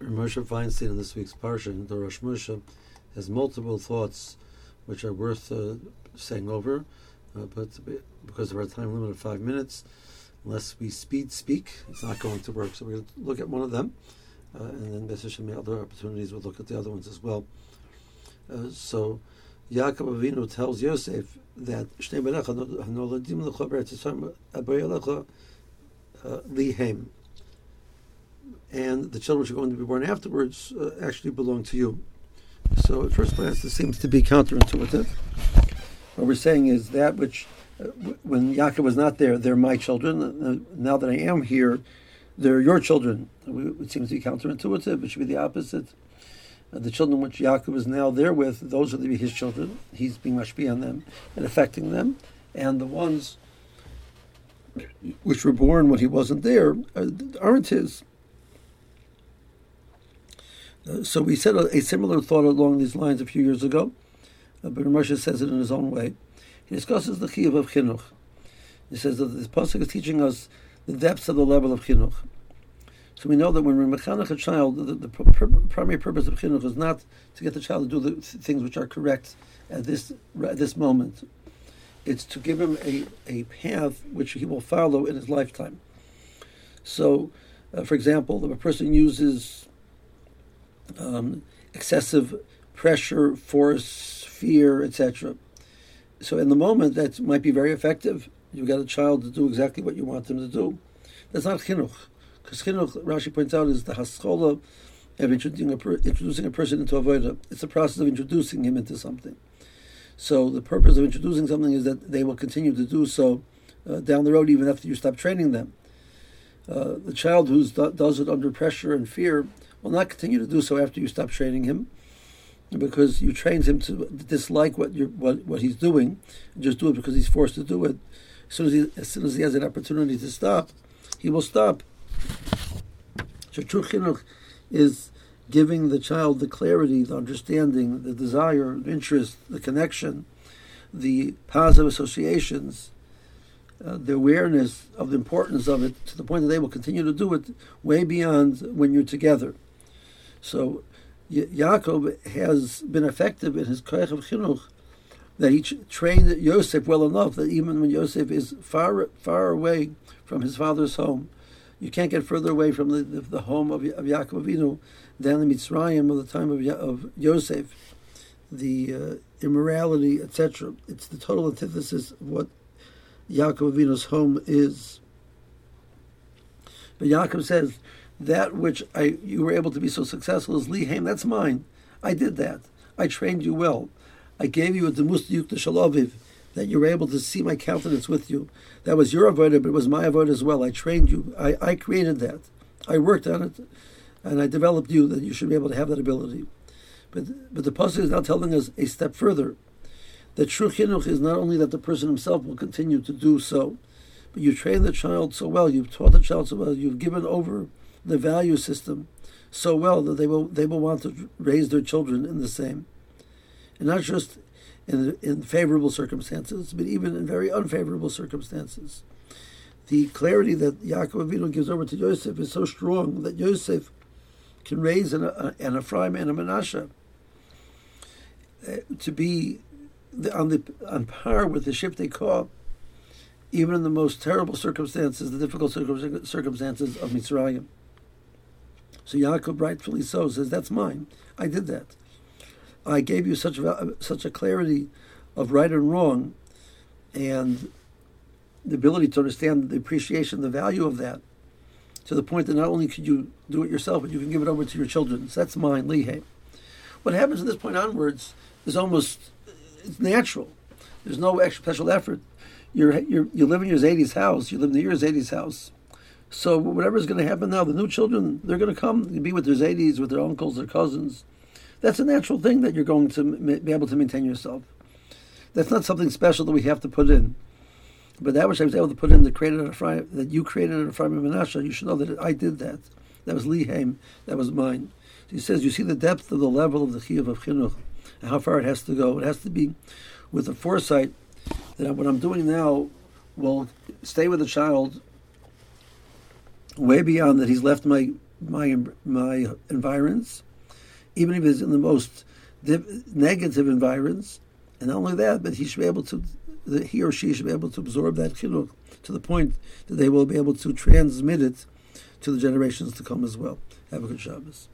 Moshe Feinstein in this week's parsha, Darash Moshe, has multiple thoughts which are worth uh, saying over, uh, but because of our time limit of five minutes, unless we speed speak, it's not going to work. So we're going to look at one of them, uh, and then Message may other opportunities, we'll look at the other ones as well. Uh, so Yaakov Avinu tells Yosef that uh, lihem, and the children which are going to be born afterwards uh, actually belong to you. So at first glance, this seems to be counterintuitive. What we're saying is that which, uh, when Yaakov was not there, they're my children. Uh, now that I am here, they're your children. It seems to be counterintuitive. It should be the opposite. Uh, the children which Yaakov is now there with, those are to be his children. He's being mashpi on them and affecting them. And the ones which were born when he wasn't there uh, aren't his. So we said a, a, similar thought along these lines a few years ago, uh, but Moshe says it in his own way. He discusses the chiyuv of chinuch. He says that this pasuk is teaching us the depths of the level of chinuch. So we know that when we're mechanech a child, the, the pr- primary purpose of chinuch is not to get the child to do the th- things which are correct at this this moment. It's to give him a, a path which he will follow in his lifetime. So, uh, for example, if a person uses um, excessive pressure, force, fear, etc. So in the moment, that might be very effective. You've got a child to do exactly what you want them to do. That's not chinuch. Because chinuch, Rashi points out, is the haschola of introducing a, per, introducing a person into avodah. It's the process of introducing him into something. So the purpose of introducing something is that they will continue to do so uh, down the road, even after you stop training them. Uh, the child who does it under pressure and fear will not continue to do so after you stop training him, because you trained him to dislike what you what, what he's doing, just do it because he's forced to do it. As soon as he as soon as he has an opportunity to stop, he will stop. So true chinuch is giving the child the clarity, the understanding, the desire, the interest, the connection, the positive associations uh, the awareness of the importance of it to the point that they will continue to do it way beyond when you're together. So Yaakov has been effective in his koyach of chinuch that he trained Yosef well enough that even when Yosef is far far away from his father's home, you can't get further away from the, the, the home of, of Yaakov Avinu than the Mitzrayim of the time of, of Yosef, the uh, immorality, etc. It's the total antithesis of what Yaakov Avinu's home is. But Yaakov says, that which I you were able to be so successful is lihaim, that's mine. I did that. I trained you well. I gave you a demus yukta shalaviv, that you were able to see my countenance with you. That was your avodah, but it was my avodah as well. I trained you. I, I created that. I worked on it, and I developed you that you should be able to have that ability. But but the pasuk is now telling us a step further that true chinuch is not only that the person himself will continue to do so, but you train the child so well, you've taught the child so well, you've given over the value system so well that they will they will want to raise their children in the same, and not just in in favorable circumstances, but even in very unfavorable circumstances. The clarity that Yaakov Avinu gives over to Yosef is so strong that Yosef can raise an, an Ephraim and a Menashe uh, to be on the on par with the shivtei Kah, even in the most terrible circumstances, the difficult circumstances of Mitzrayim. So Yaakov rightfully so says, "That's mine. I did that. I gave you such a, such a clarity of right and wrong, and the ability to understand the appreciation, the value of that, to the point that not only could you do it yourself, but you can give it over to your children. So that's mine, Lihe. What happens from this point onwards is almost it's natural. There's no extra special effort. You're, you're, you live in your Zadie's house. You live in your Zadie's house. So whatever is going to happen now, the new children, they're going to come be with their Zadies, with their uncles, their cousins. That's a natural thing that you're going to be able to maintain yourself. That's not something special that we have to put in. But that which I was able to put in that created Ephraim, that you created an Ephraim and Menashe, you should know that I did that. That was Lihaim. That was mine. So he says, you see the depth of the level of the chiyuv of chinuch and how far it has to go. It has to be with the foresight that what I'm doing now will stay with the child way beyond that he's left my my my environs, even if it's in the most negative environs. And not only that, but he should be able to, he or she should be able to absorb that chinuch to the point that they will be able to transmit it to the generations to come as well. Have a good Shabbos.